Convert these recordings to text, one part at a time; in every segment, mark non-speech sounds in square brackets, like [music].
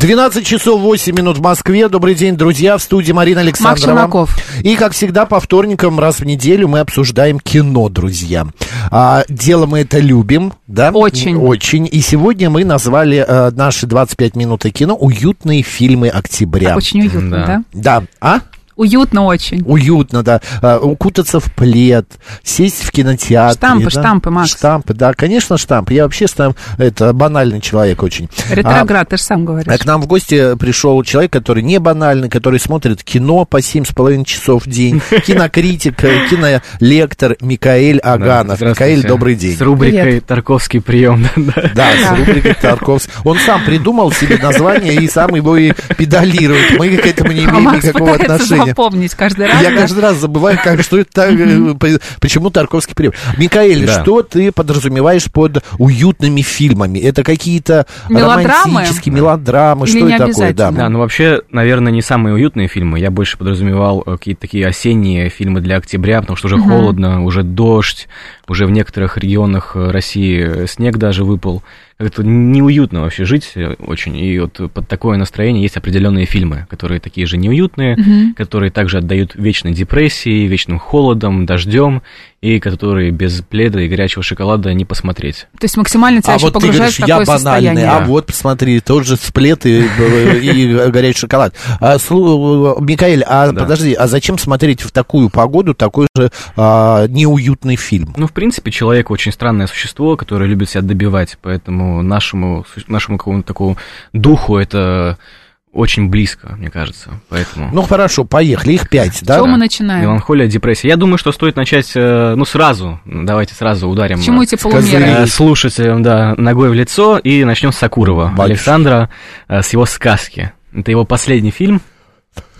12 часов 8 минут в Москве. Добрый день, друзья. В студии Марина Александрова. Челноков. И, как всегда, по вторникам раз в неделю мы обсуждаем кино, друзья. А, дело мы это любим, да? Очень. Очень. И сегодня мы назвали а, наши 25 минут кино «Уютные фильмы октября». Очень уютно, да? Да. А? Уютно очень. Уютно, да. А, укутаться в плед, сесть в кинотеатре. Штампы, да? штампы, Макс. Штампы, да, конечно, штампы. Я вообще там, это банальный человек очень. Ретроград, ты же сам говоришь. А к нам в гости пришел человек, который не банальный, который смотрит кино по семь с половиной часов в день. [laughs] Кинокритик, э, кинолектор Микаэль Аганов. Микаэль, добрый день. С рубрикой. «Тарковский прием». [laughs] да. С рубрикой Тарковский. Он сам придумал себе название и сам его и педалирует. Мы к этому не А имеем никакого отношения. Запомнить каждый раз. Я да? каждый раз забываю, как, что это, так, э, по- почему Тарковский прием. Микаэль, Да. что ты подразумеваешь под уютными фильмами? Это какие-то Мелодрамы? романтические мелодрамы? Или что не это такое? Да. Да, ну вообще, наверное, не самые уютные фильмы. Я больше подразумевал э, какие-то такие осенние фильмы для октября, потому что уже холодно, уже дождь, уже в некоторых регионах э, России э, снег даже выпал. Как-то неуютно вообще жить э, очень. И вот под такое настроение есть определенные фильмы, которые такие же неуютные, которые также отдают вечной депрессии, вечным холодом, дождем, и которые без пледа и горячего шоколада не посмотреть. То есть максимально тебя А еще вот ты погружает говоришь, в я такое банальный, состояние. а вот посмотри, тот же сплет и, и горячий шоколад. А, слу- Микаэль, а Да. подожди, а зачем смотреть в такую погоду такой же а, неуютный фильм? Ну, в принципе, человек очень странное существо, которое любит себя добивать, поэтому нашему, нашему какому-то такому духу это очень близко, мне кажется. Поэтому Ну хорошо, поехали, их пять, да? Чего мы начинаем? меланхолия, депрессия. Я думаю, что стоит начать, э, ну, сразу, давайте сразу ударим чему э, эти полумеры? э, слушателям, да, ногой в лицо, и начнем с Сакурова, Батюшки. Александра, с его сказки. Это его последний фильм,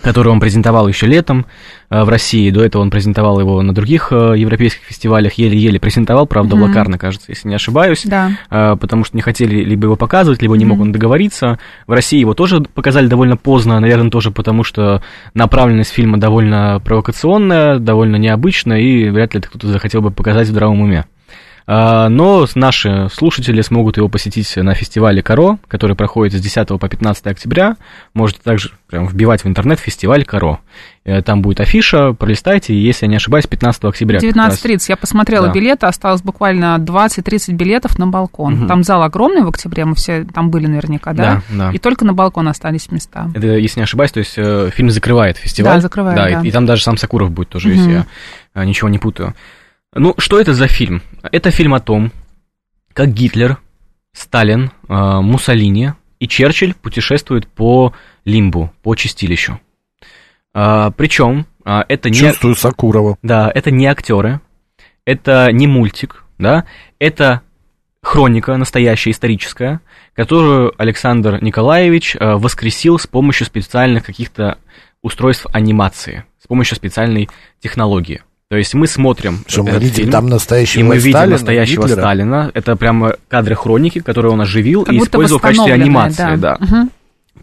который он презентовал еще летом э, в России. До этого он презентовал его на других э, европейских фестивалях, еле-еле презентовал, правда, Мгм. Лакарно, кажется, если не ошибаюсь. Да. э, потому что не хотели либо его показывать, либо не мог Мгм. он договориться. В России его тоже показали довольно поздно, наверное, тоже потому, что направленность фильма довольно провокационная, довольно необычная, и вряд ли это кто-то захотел бы показать в здравом уме. А, Но наши слушатели смогут его посетить на фестивале Каро, который проходит с 10 по 15 октября. Можете также прям вбивать в интернет фестиваль Каро. Э, Там будет афиша, пролистайте, и, если я не ошибаюсь, 15 октября. как раз. 19.30. Я посмотрела Да. билеты, осталось буквально 20-30 билетов на балкон. Мгм. Там зал огромный в октябре, мы все там были наверняка, да? Да, да. И только на балкон остались места. Это, если не ошибаюсь, то есть э, фильм закрывает фестиваль. Да, закрывает, Да, да. И, и там даже сам Сакуров будет тоже, Мгм. если я э, ничего не путаю. Ну, что это за фильм? Это фильм о том, как Гитлер, Сталин, э, Муссолини и Черчилль путешествуют по лимбу, по чистилищу. причем это не... Чувствую Сакурова. Да, это не актеры, это не мультик, да, это хроника настоящая, историческая, которую Александр Николаевич э, воскресил с помощью специальных каких-то устройств анимации, с помощью специальной технологии. То есть мы смотрим Что мы этот видим фильм, там настоящего и мы видим Сталина, настоящего Гитлера? Сталина. Это прямо кадры хроники, которые он оживил Как и использовал в качестве анимации. Да. Мгм.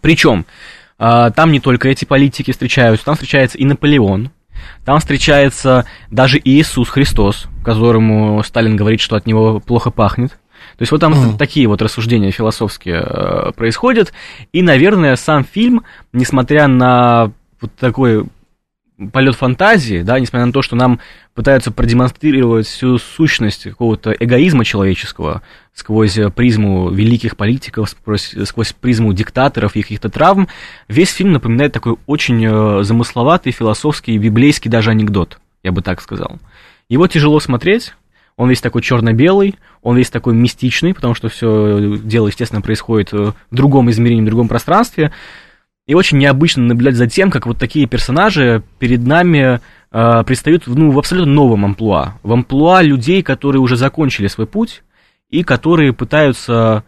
Причем а, там не только эти политики встречаются, там встречается и Наполеон, там встречается даже Иисус Христос, которому Сталин говорит, что от него плохо пахнет. То есть вот там Мгм. такие вот рассуждения философские э, происходят. И, наверное, сам фильм, несмотря на вот такой полет фантазии, да, несмотря на то, что нам пытаются продемонстрировать всю сущность какого-то эгоизма человеческого сквозь призму великих политиков, сквозь, призму диктаторов и каких-то травм, весь фильм напоминает такой очень э, замысловатый, философский, библейский даже анекдот, я бы так сказал. Его тяжело смотреть, он весь такой черно-белый, он весь такой мистичный, потому что все дело, естественно, происходит э, в другом измерении, в другом пространстве. И очень необычно наблюдать за тем, как вот такие персонажи перед нами э, предстают ну, в абсолютно новом амплуа. В амплуа людей, которые уже закончили свой путь и которые пытаются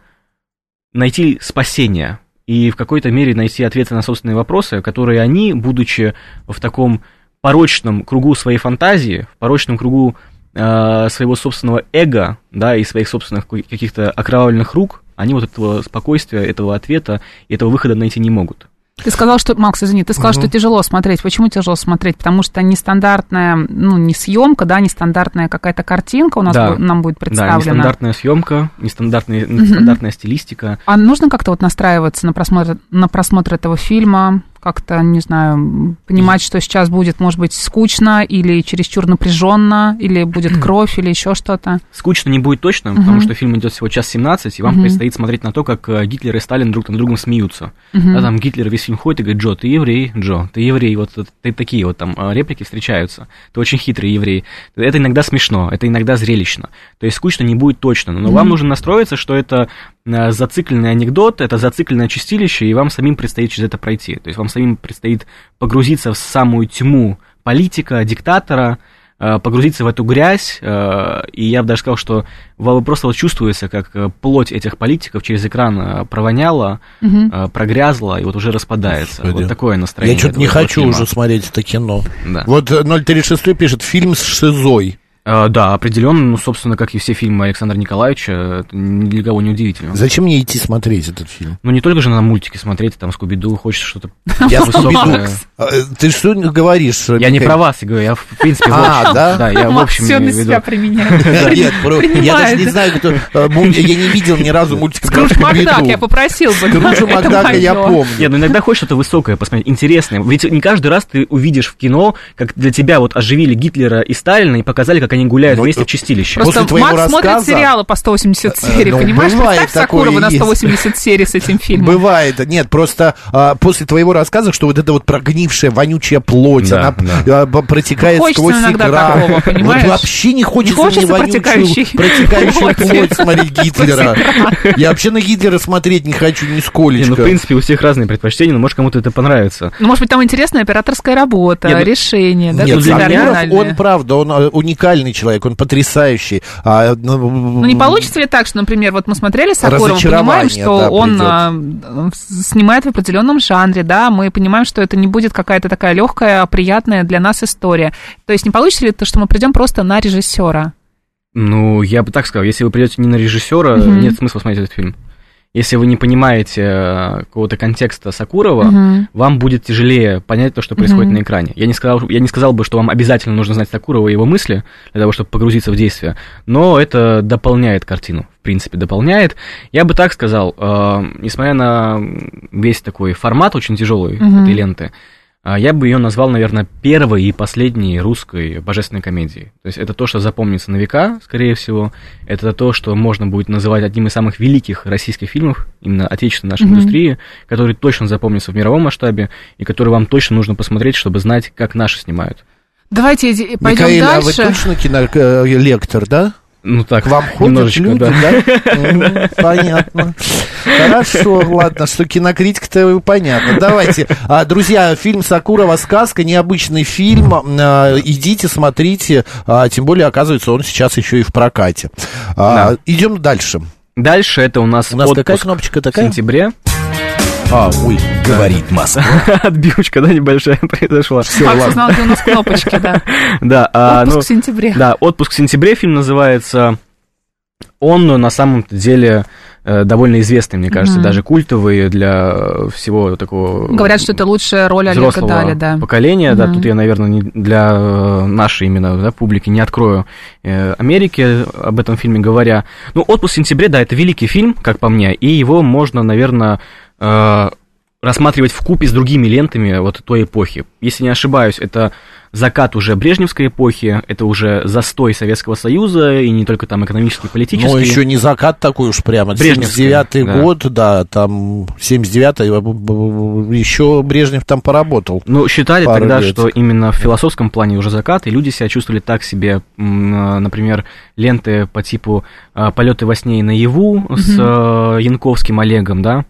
найти спасение и в какой-то мере найти ответы на собственные вопросы, которые они, будучи в таком порочном кругу своей фантазии, в порочном кругу э, своего собственного эго, да, и своих собственных каких-то окровавленных рук, они вот этого спокойствия, этого ответа, этого выхода найти не могут. Ты сказал, что, Макс, извини, ты сказал, угу. что тяжело смотреть. Почему тяжело смотреть? Потому что нестандартная, ну, не съемка, да, нестандартная какая-то картинка у нас да. нам будет представлена. Да, нестандартная съемка, нестандартная, нестандартная стилистика. А нужно как-то вот настраиваться на просмотр, на просмотр этого фильма? Как-то, не знаю, понимать, что сейчас будет, может быть, скучно или чересчур напряженно, или будет кровь, или еще что-то. Скучно не будет точно, потому что фильм идет всего час 17, и вам предстоит смотреть на то, как э, Гитлер и Сталин друг над другом смеются. Да, там Гитлер весь фильм ходит и говорит, Джо, ты еврей, Джо, ты еврей, вот ты такие вот там э, реплики встречаются, ты очень хитрый еврей. Это иногда смешно, это иногда зрелищно. То есть скучно не будет точно, но вам нужно настроиться, что это Э, зацикленный анекдот, это зацикленное чистилище, и вам самим предстоит через это пройти. То есть вам самим предстоит погрузиться в самую тьму политика, диктатора, э, погрузиться в эту грязь, э, и я бы даже сказал, что вы просто вот чувствуется, как плоть этих политиков через экран провоняла, угу. прогрязла и вот уже распадается. Господи. Вот такое настроение. Я что-то не хочу фильма. уже смотреть это кино. Да. Вот 036 пишет, фильм с шизой. Uh, да, определенно, ну, собственно, как и все фильмы Александра Николаевича, это ни для кого не удивительно. Зачем мне идти смотреть этот фильм? Ну, не только же на мультики смотреть, там, Скуби-Ду, хочется что-то [laughs] Я Скуби-Ду. А, ты что говоришь? Я не про вас, я говорю, я в принципе в а, общем. да? Да, я в общем все на себя применяет. [laughs] Нет, я даже не знаю, кто... Э, я не видел ни разу мультик про Макдак, я попросил бы. Скруджа Макдака я помню. Нет, ну иногда хочешь что-то высокое посмотреть, интересное. Ведь не каждый раз ты увидишь в кино, как для тебя вот оживили Гитлера и Сталина и показали, как они гуляют ну, вместе чистилище. Просто После Макс рассказа... смотрит сериалы по 180 э, серий, ну, понимаешь? Представь Сакурова на 180 серий с этим фильмом. Бывает. Нет, просто а, после твоего рассказа, что вот эта вот прогнившая, вонючая плоть, да, она да. А, протекает хочется сквозь иногда экран. такого, понимаешь? Вот вообще не хочется, не хочется мне протекающий. протекающую плоть смотреть Гитлера. Я вообще на Гитлера смотреть не хочу нисколечко. ну, в принципе, у всех разные предпочтения, но может кому-то это понравится. Ну, может быть, там интересная операторская работа, Нет, ну, решение. Да, Нет, Сакуров, он, правда, он э, уникальный человек, он потрясающий. А, ну, ну, не получится ли так, что, например, вот мы смотрели Сакурова, понимаем, что да, он а, снимает в определенном жанре, да, мы понимаем, что это не будет какая-то такая легкая, приятная для нас история. То есть не получится ли то, что мы придем просто на режиссера? Ну, я бы так сказал, если вы придете не на режиссера, угу. нет смысла смотреть этот фильм если вы не понимаете э, какого-то контекста Сакурова, угу. вам будет тяжелее понять то, что происходит угу. на экране. Я не, сказал, я не сказал бы, что вам обязательно нужно знать Сакурова и его мысли для того, чтобы погрузиться в действие, но это дополняет картину, в принципе, дополняет. Я бы так сказал, э, несмотря на весь такой формат очень тяжелый угу. этой ленты, я бы ее назвал, наверное, первой и последней русской божественной комедией. То есть это то, что запомнится на века, скорее всего. Это то, что можно будет называть одним из самых великих российских фильмов, именно отечественной нашей mm-hmm. индустрии, который точно запомнится в мировом масштабе и который вам точно нужно посмотреть, чтобы знать, как наши снимают. Давайте пойдем Микаэль, дальше. а вы точно кинолектор, да? Ну так, К вам ходят люди, да? [laughs] да? Понятно. Хорошо, ладно, что кинокритика-то понятно. Давайте. А, друзья, фильм Сакурова «Сказка», необычный фильм. А, идите, смотрите. А, тем более, оказывается, он сейчас еще и в прокате. Идем дальше. Дальше это у нас У нас какая кнопочка такая? В сентябре. А, ой, говорит Москва. [laughs] Отбивочка, да, небольшая [laughs] произошла. Все, Макс узнал, где у нас кнопочки, да. [laughs] Да. А, отпуск ну, в сентябре. Да, «Отпуск в сентябре» фильм называется. Он на самом деле э, довольно известный, мне кажется, mm-hmm. даже культовый для всего такого... Говорят, что это лучшая роль Олега Дали, да. поколения, mm-hmm. да, тут я, наверное, не для э, нашей именно да, публики не открою э, Америки об этом фильме говоря. Ну, «Отпуск в сентябре», да, это великий фильм, как по мне, и его можно, наверное, рассматривать в купе с другими лентами вот той эпохи. Если не ошибаюсь, это закат уже Брежневской эпохи, это уже застой Советского Союза, и не только там экономический, политический. Но еще не закат такой уж прямо. 79-й да. год, да, там 79-й, еще Брежнев там поработал. Ну, считали тогда, лет. что именно в философском плане уже закат, и люди себя чувствовали так себе, например, ленты по типу «Полеты во сне и наяву» с mm-hmm. Янковским Олегом, да,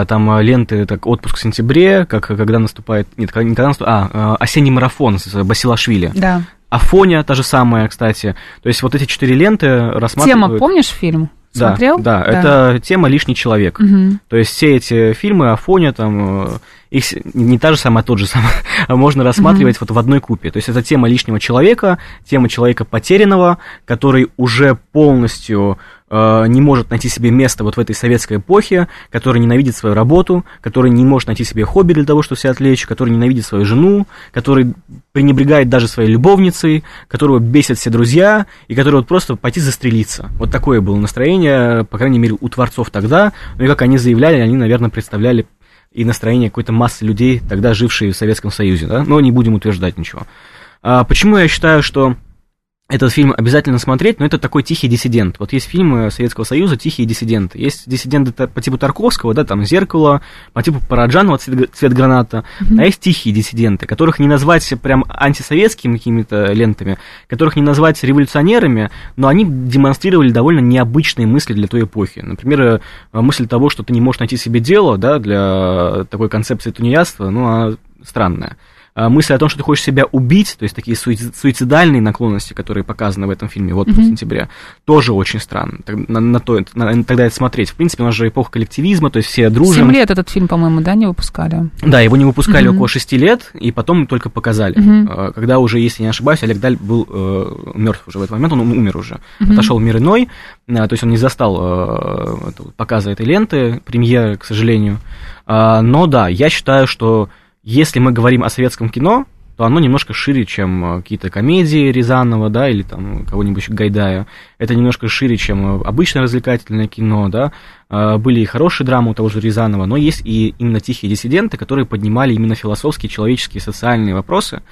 а, там ленты, так, отпуск в сентябре, как когда наступает, нет, когда, не когда наступает, а, осенний марафон с Басилашвили. Да. Афоня та же самая, кстати. То есть вот эти четыре ленты рассматривают... Тема, помнишь фильм? Да, Смотрел? Да, да, это тема «Лишний человек». Угу. То есть все эти фильмы, Афоня, там, э, их не та же самая, а тот же самый, [laughs] а можно рассматривать угу. вот в одной купе. То есть это тема лишнего человека, тема человека потерянного, который уже полностью э, не может найти себе место вот в этой советской эпохе, который ненавидит свою работу, который не может найти себе хобби для того, чтобы себя отвлечь, который ненавидит свою жену, который пренебрегает даже своей любовницей, которого бесят все друзья, и который вот просто пойти застрелиться. Вот такое было настроение, по крайней мере, у творцов тогда. Ну и как они заявляли, они, наверное, представляли и настроение какой-то массы людей, тогда жившие в Советском Союзе, да? но не будем утверждать ничего. А почему я считаю, что этот фильм обязательно смотреть, но это такой тихий диссидент. Вот есть фильмы Советского Союза «Тихие диссиденты». Есть диссиденты по типу Тарковского, да, там «Зеркало», по типу Параджанова «Цвет, цвет граната», mm-hmm. а есть тихие диссиденты, которых не назвать прям антисоветскими какими-то лентами, которых не назвать революционерами, но они демонстрировали довольно необычные мысли для той эпохи. Например, э, мысль того, что ты не можешь найти себе дело, да, для такой концепции тунеядства, ну, а странная. А, мысль о том, что ты хочешь себя убить, то есть такие суицидальные наклонности, которые показаны в этом фильме вот mm-hmm. в сентябре, тоже очень странно. На, на то, на, тогда это смотреть. В принципе, у нас же эпоха коллективизма, то есть все дружим. Семь лет этот фильм, по-моему, да, не выпускали? Да, его не выпускали mm-hmm. около шести лет, и потом только показали. Mm-hmm. Когда уже, если не ошибаюсь, Олег Даль был э, мертв уже в этот момент, он умер уже. Mm-hmm. Отошел мир иной, э, то есть он не застал э, показа этой ленты, премьеры, к сожалению. Э, но да, я считаю, что если мы говорим о советском кино, то оно немножко шире, чем э, какие-то комедии Рязанова, да, или там кого-нибудь Гайдая. Это немножко шире, чем э, обычное развлекательное кино, да. Э, были и хорошие драмы у того же Рязанова, но есть и именно тихие диссиденты, которые поднимали именно философские, человеческие, социальные вопросы,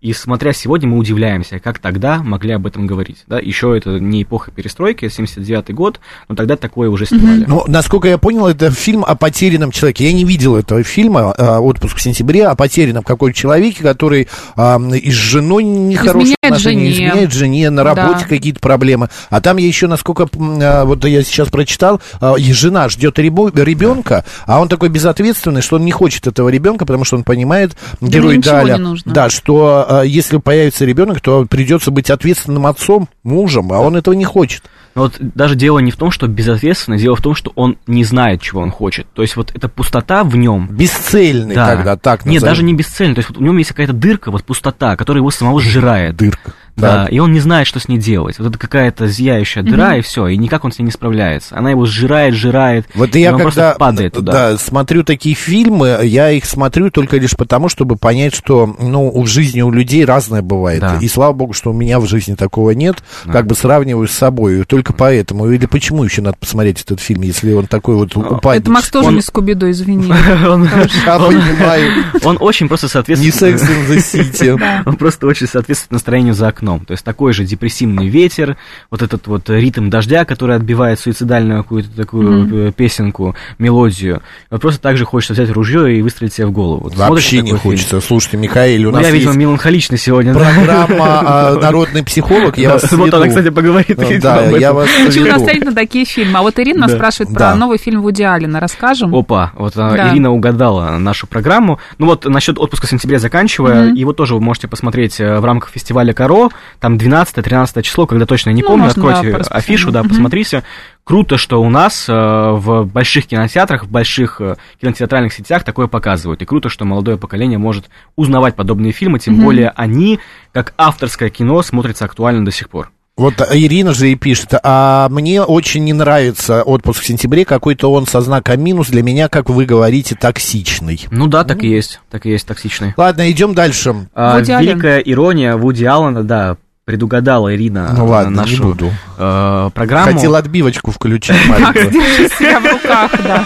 и смотря сегодня, мы удивляемся, как тогда могли об этом говорить. Да? Еще это не эпоха перестройки, 79-й год, но тогда такое уже снимали. Ну, насколько я понял, это фильм о потерянном человеке. Я не видел этого фильма а, «Отпуск в сентябре» о потерянном какой-то человеке, который а, и с женой нехорошие отношения, жене. изменяет жене, на работе да. какие-то проблемы. А там я еще, насколько а, вот я сейчас прочитал, а, жена ждет ребенка, а он такой безответственный, что он не хочет этого ребенка, потому что он понимает, да герой Даля, да, что а если появится ребенок, то придется быть ответственным отцом, мужем, а он этого не хочет. Но вот даже дело не в том, что безответственно, дело в том, что он не знает, чего он хочет. То есть вот эта пустота в нем. Бесцельный да. тогда, так назовем. Нет, даже не бесцельный. То есть вот у него есть какая-то дырка, вот пустота, которая его самого сжирает. Дырка. Да, и он не знает, что с ней делать. Вот это какая-то зияющая дыра, mm-hmm. и все, и никак он с ней не справляется. Она его сжирает, сжирает, вот и я он когда падает туда. Да, смотрю такие фильмы, я их смотрю только лишь потому, чтобы понять, что, ну, в жизни у людей разное бывает. Да. И слава богу, что у меня в жизни такого нет, да. как бы сравниваю с собой. Только поэтому. Или почему еще надо посмотреть этот фильм, если он такой вот упадет? Это Макс тоже он... не Скуби-Ду, извини. [laughs] Он очень просто соответствует... Не Sex in the. [laughs] Он просто очень соответствует настроению за окном окном. То есть такой же депрессивный ветер, вот этот вот ритм дождя, который отбивает суицидальную какую-то такую mm-hmm. песенку, мелодию. Вот просто так же хочется взять ружье и выстрелить себе в голову. Вот Вообще не хочется. Фильм. Слушайте, Михаил, у ну, нас я, видимо, меланхоличный сегодня. Программа а, [laughs] «Народный психолог», я вас Вот она, кстати, поговорит. Да, [laughs] я вас Почему настроить на такие фильмы? А вот Ирина спрашивает про новый фильм Вуди Аллена. Расскажем? Опа, вот а, Ирина угадала нашу программу. Ну вот насчет отпуска в сентябре заканчивая, его тоже вы можете посмотреть э, в рамках фестиваля «Каро». Там 12 12-13 число, когда точно не ну, помню, можно, откройте да, афишу, да, угу. посмотрите. Круто, что у нас э, в больших кинотеатрах, в больших э, кинотеатральных сетях такое показывают. И круто, что молодое поколение может узнавать подобные фильмы, тем угу. более они, как авторское кино, смотрятся актуально до сих пор. Вот Ирина же и пишет, а мне очень не нравится отпуск в сентябре, какой-то он со знаком минус, для меня, как вы говорите, токсичный. Ну да, так и есть, так и есть, токсичный. Ладно, идем дальше. А, великая ирония Вуди Аллена, да, предугадала Ирина ну, ладно, нашу не буду. Э, программу. Хотел отбивочку включить. Держи себя в руках, да.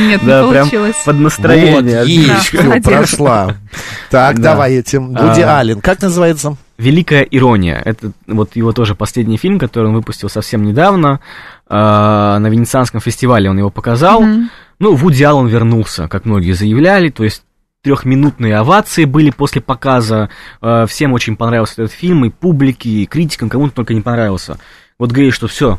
Нет, да, не получилось. Прям под настроение. Вот, есть, все, прошла. Так, да. давай этим. Вуди а, Аллен, как называется? Великая ирония. Это вот его тоже последний фильм, который он выпустил совсем недавно. А, на Венецианском фестивале он его показал. Mm-hmm. Ну, Вуди Аллен вернулся, как многие заявляли. То есть трехминутные овации были после показа. Э, всем очень понравился этот фильм, и публике, и критикам, кому-то только не понравился. Вот говорит, что все,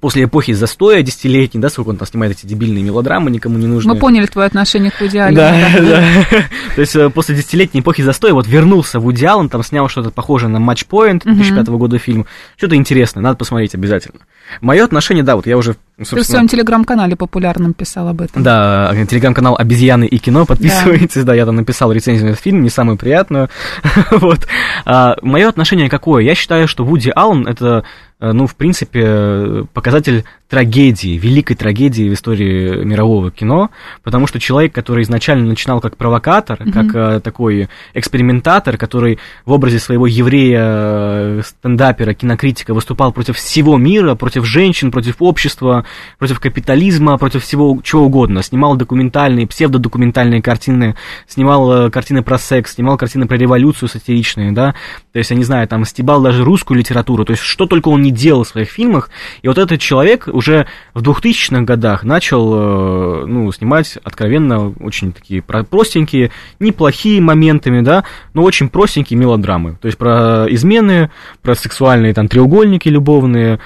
после эпохи застоя десятилетней, да, сколько он там снимает эти дебильные мелодрамы, никому не нужны. Мы поняли твое отношение к Вуди Аллену. Да, [laughs] да. То есть э, после десятилетней эпохи застоя вот вернулся Вуди Аллен, там снял что-то похожее на Match Point 2005 года фильм. Что-то интересное, надо посмотреть обязательно. Мое отношение, да, вот я уже, Ты в своем телеграм-канале популярном писал об этом. Да, телеграм-канал «Обезьяны и кино», подписывайтесь, да, я там написал рецензию на этот фильм, не самую приятную. [laughs] вот. А, мое отношение какое? Я считаю, что Вуди Аллен это Э, ну, в принципе, показатель трагедии, великой трагедии в истории мирового кино, потому что человек, который изначально начинал как провокатор, mm-hmm. как э, такой экспериментатор, который в образе своего еврея, э, стендапера, кинокритика выступал против всего мира, против женщин, против общества, против капитализма, против всего чего угодно, снимал документальные, псевдодокументальные картины, снимал э, картины про секс, снимал картины про революцию сатиричные, да, то есть, я не знаю, там стебал даже русскую литературу, то есть, что только он не делал в своих фильмах, и вот этот человек уже в 2000-х годах начал, э, ну, снимать откровенно очень такие простенькие, неплохие моментами, да, но очень простенькие мелодрамы, то есть, про измены, про сексуальные там треугольники любовные,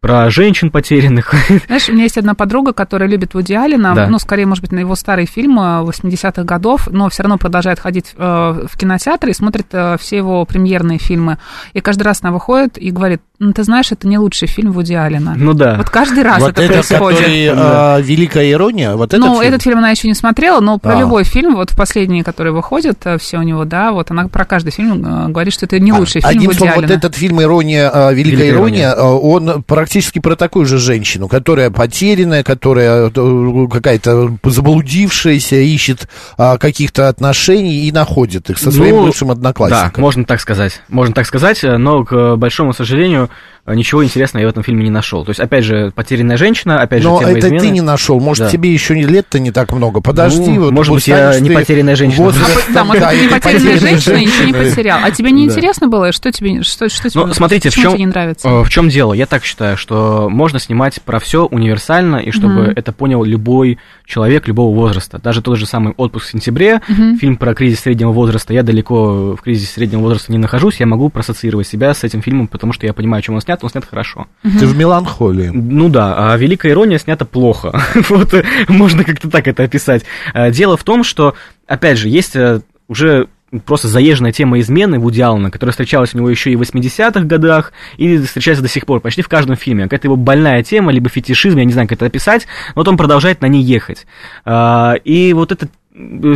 про женщин потерянных. [laughs] Знаешь, у меня есть одна подруга, которая любит Вуди Аллена, да. ну, скорее, может быть, на его старые фильмы 80-х годов, но все равно продолжает ходить э, в кинотеатр и смотрит э, все его премьерные фильмы. И каждый раз она выходит и говорит, ну, ты знаешь, это не лучший фильм Вуди Аллена. Ну да. Вот каждый раз вот это, это происходит. Который, а, Великая ирония, вот этот Ну, фильм? этот фильм она еще не смотрела, но про а. любой фильм, вот в последние, которые выходят, э, все у него, да, вот она про каждый фильм э, говорит, что это не а, лучший а, фильм Одним Вуди словом, Аллена. вот этот фильм «Ирония», а, «Великая, Великая ирония», ирония», он практически про такую же женщину, которая потерянная, которая э, какая-то заблудившаяся, ищет каких-то отношений и находит их со своим ну, бывшим одноклассником. Да, можно так сказать. Можно так сказать, но, к большому сожалению, а, ничего интересного я в этом фильме не нашел. То есть, опять же, потерянная женщина, опять же, Но тема это измены. ты не нашел. Может, да. тебе еще лет-то не так много. Подожди. Ну, вот, может быть, я не потерянная женщина. Возраст, а, да, может, да, ты не потерянная женщина и ничего не потерял. А тебе не да. интересно было? Что тебе, что, что тебе, ну, смотрите, в чем, тебе не нравится? Э, в чем дело? Я так считаю, что можно снимать про все универсально, и чтобы угу. это понял любой человек любого возраста. Даже тот же самый «Отпуск в сентябре», угу. фильм про кризис среднего возраста. Я далеко в кризисе среднего возраста не нахожусь, я могу проассоциировать себя с этим фильмом, потому что я понимаю, о чем он снят, он снят хорошо. Ты в меланхолии. Ну да, а «Великая ирония» снята плохо. [laughs] вот можно как-то так это описать. А, дело в том, что, опять же, есть э, уже просто заезженная тема измены Вуди Аллена, которая встречалась у него еще и в 80-х годах, и встречается до сих пор, почти в каждом фильме. Какая-то его больная тема, либо фетишизм, я не знаю, как это описать, но вот он продолжает на ней ехать. А, и вот этот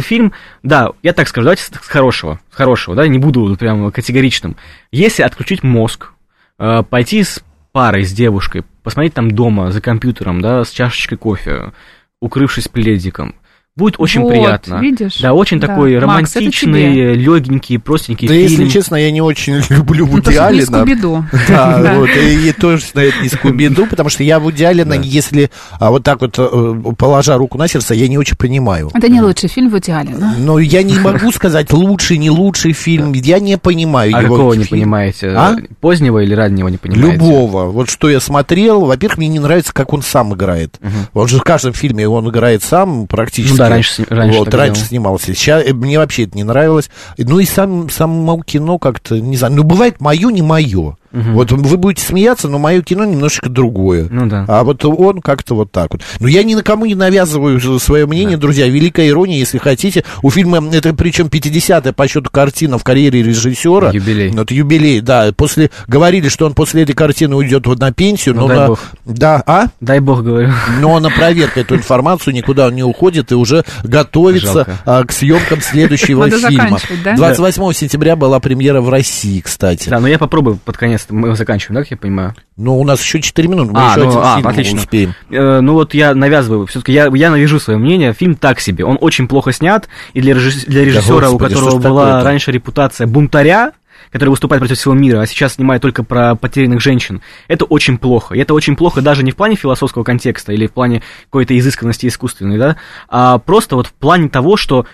фильм, да, я так скажу, давайте с хорошего, с хорошего, да, не буду прям категоричным. Если отключить мозг, а, пойти с парой, с девушкой, посмотреть там дома за компьютером, да, с чашечкой кофе, укрывшись пледиком, Будет очень вот, приятно. Видишь? Да, очень да. такой Макс, романтичный, легенький, простенький да, фильм. если честно, я не очень [laughs] люблю Вуди ну. Скуби-Ду. [laughs] Да, вот, и, тоже, наверное, не Скуби-Ду, потому что я Вуди Аллена, да. если а, вот так вот, э, положа руку на сердце, я не очень понимаю. Это не лучший фильм Вуди Аллена. Но я не могу сказать, лучший, не лучший фильм, я не понимаю а его. какого не понимаете? А? Позднего или раннего не понимаете? Любого. Вот что я смотрел, во-первых, мне не нравится, как он сам играет. Он же в каждом фильме он играет сам практически. Да, раньше, раньше вот, раньше делал. снимался. Сейчас, э, мне вообще это не нравилось. Ну и сам, само кино как-то, не знаю, ну бывает мое, не мое. Угу. Вот вы будете смеяться, но мое кино немножечко другое. Ну да. А вот он как-то вот так вот. Но я ни на кому не навязываю свое мнение, да. друзья. Великая ирония, если хотите. У фильма, это причем 50-я по счету картина в карьере режиссера. Юбилей. Вот юбилей, да. После, говорили, что он после этой картины уйдет вот на пенсию. Ну, но дай на, бог. Да, а? Дай бог, говорю. Но на проверку эту информацию никуда он не уходит и уже готовится а, к съемкам следующего Надо фильма. Да? 28 сентября была премьера в России, кстати. Да, но я попробую под конец, мы заканчиваем, да? как я понимаю? Ну, у нас еще 4 минуты, мы а, еще ну, один а, фильм отлично. успеем. Э, ну вот я навязываю, все-таки я, я навяжу свое мнение, фильм так себе, он очень плохо снят, и для, режисс... для режиссера, да, господи, у которого была раньше репутация бунтаря, который выступает против всего мира, а сейчас снимает только про потерянных женщин, это очень плохо. И это очень плохо даже не в плане философского контекста или в плане какой-то изысканности искусственной, да, а просто вот в плане того, что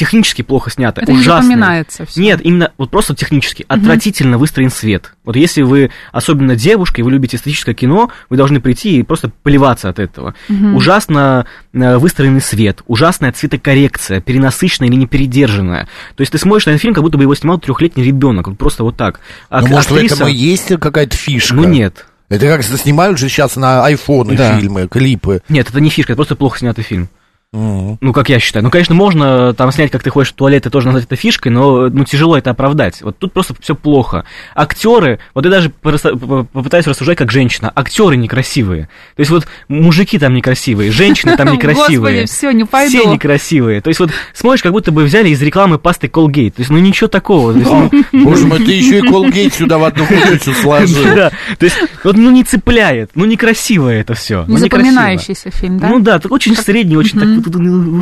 технически плохо снято, это ужасно. Не запоминается все. Нет, именно вот просто технически. Отвратительно угу. выстроен свет. Вот если вы, особенно девушка, и вы любите эстетическое кино, вы должны прийти и просто поливаться от этого. Угу. Ужасно э, выстроенный свет, ужасная цветокоррекция, перенасыщенная или непередержанная. То есть ты смотришь на этот фильм, как будто бы его снимал трехлетний ребенок, вот просто вот так. А, ну, может, актриса... в этом и есть какая-то фишка? Ну, нет. Это как снимают же сейчас на айфоны да. фильмы, клипы. Нет, это не фишка, это просто плохо снятый фильм. Mm-hmm. Ну, как я считаю. Ну, конечно, можно там снять, как ты ходишь в туалет, и тоже назвать это фишкой, но ну, тяжело это оправдать. Вот тут просто все плохо. Актеры, вот я даже попытаюсь рассуждать как женщина, актеры некрасивые. То есть вот мужики там некрасивые, женщины там [laughs] некрасивые. Господи, все, не пойду. Все некрасивые. То есть вот смотришь, как будто бы взяли из рекламы пасты Colgate. То есть, ну, ничего такого. Ну, [laughs] [laughs] боже мой, ты еще и Colgate сюда в одну кучу сложил. Да, то есть, вот, ну, не цепляет, ну, некрасиво это все. Не запоминающийся фильм, да? Ну да, очень средний, очень так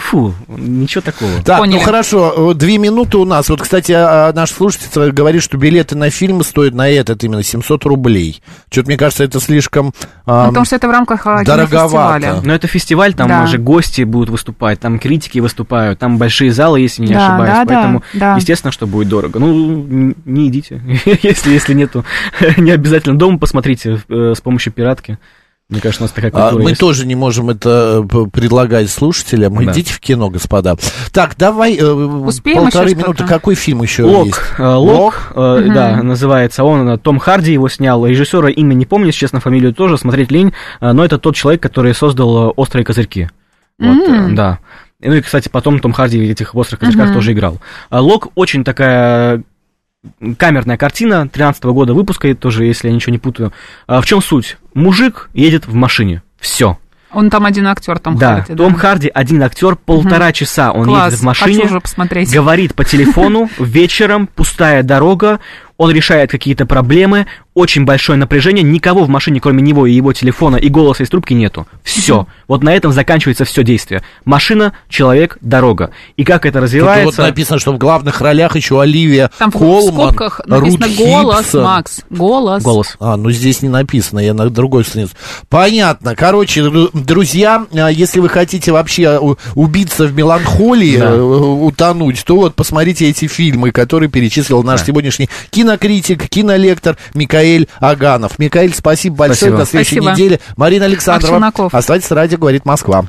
фу, ничего такого. Так, ну Поняли. ну хорошо, две минуты у нас. Вот, кстати, а, а наш слушатель говорит, что билеты на фильмы стоят на этот именно 700 рублей. Что-то, мне кажется, это слишком а, Потому что это в рамках дороговато. Но это фестиваль, там да. уже гости будут выступать, там критики выступают, там большие залы, если не да, ошибаюсь. Да, Поэтому, да, естественно, что будет дорого. Ну, не идите, [laughs] если, если нету. [laughs] Не обязательно дома посмотрите э, с помощью пиратки. Мне кажется, у нас такая культура а, Мы есть. тоже не можем это э, предлагать слушателям. Да. Идите в кино, господа. Так, давай э, Успеем полторы минуты. Какой фильм еще Лок. есть? Э, Лок, Лок? Э, угу. да, называется он. Том Харди его снял. Режиссера имя не помню, честно, фамилию тоже, смотреть лень. Но это тот человек, который создал «Острые козырьки». Вот, mm да. Ну и, кстати, потом Том Харди в этих «Острых козырьках» mm тоже играл. Лок очень такая камерная картина 13 -го года выпуска, тоже, если я ничего не путаю. А в чем суть? Мужик едет в машине. Все. Он там один актер, Том да, Харди. Том да, Харди один актер, полтора угу. часа он Класс, едет в машине, уже посмотреть. говорит по телефону, [laughs] вечером, пустая дорога, он решает какие-то проблемы, очень большое напряжение, никого в машине, кроме него и его телефона, и голоса из трубки нету. Все. Вот на этом заканчивается все действие. Машина, человек, дорога. И как это развивается... Тут вот написано, что в главных ролях еще Оливия Там Колман, в скобках написано Рут голос, Хипсон. Макс. Голос. Голос. А, ну здесь не написано, я на другой странице. Понятно. Короче, друзья, а, если вы хотите вообще убиться в меланхолии, да. Э, утонуть, то вот посмотрите эти фильмы, которые перечислил наш да. сегодняшний кинокритик, кинолектор Микаэль Микаэль Аганов. Микаэль, спасибо большое. Спасибо. До следующей спасибо. недели. Марина Александрова. Оставайтесь радио, говорит Москва.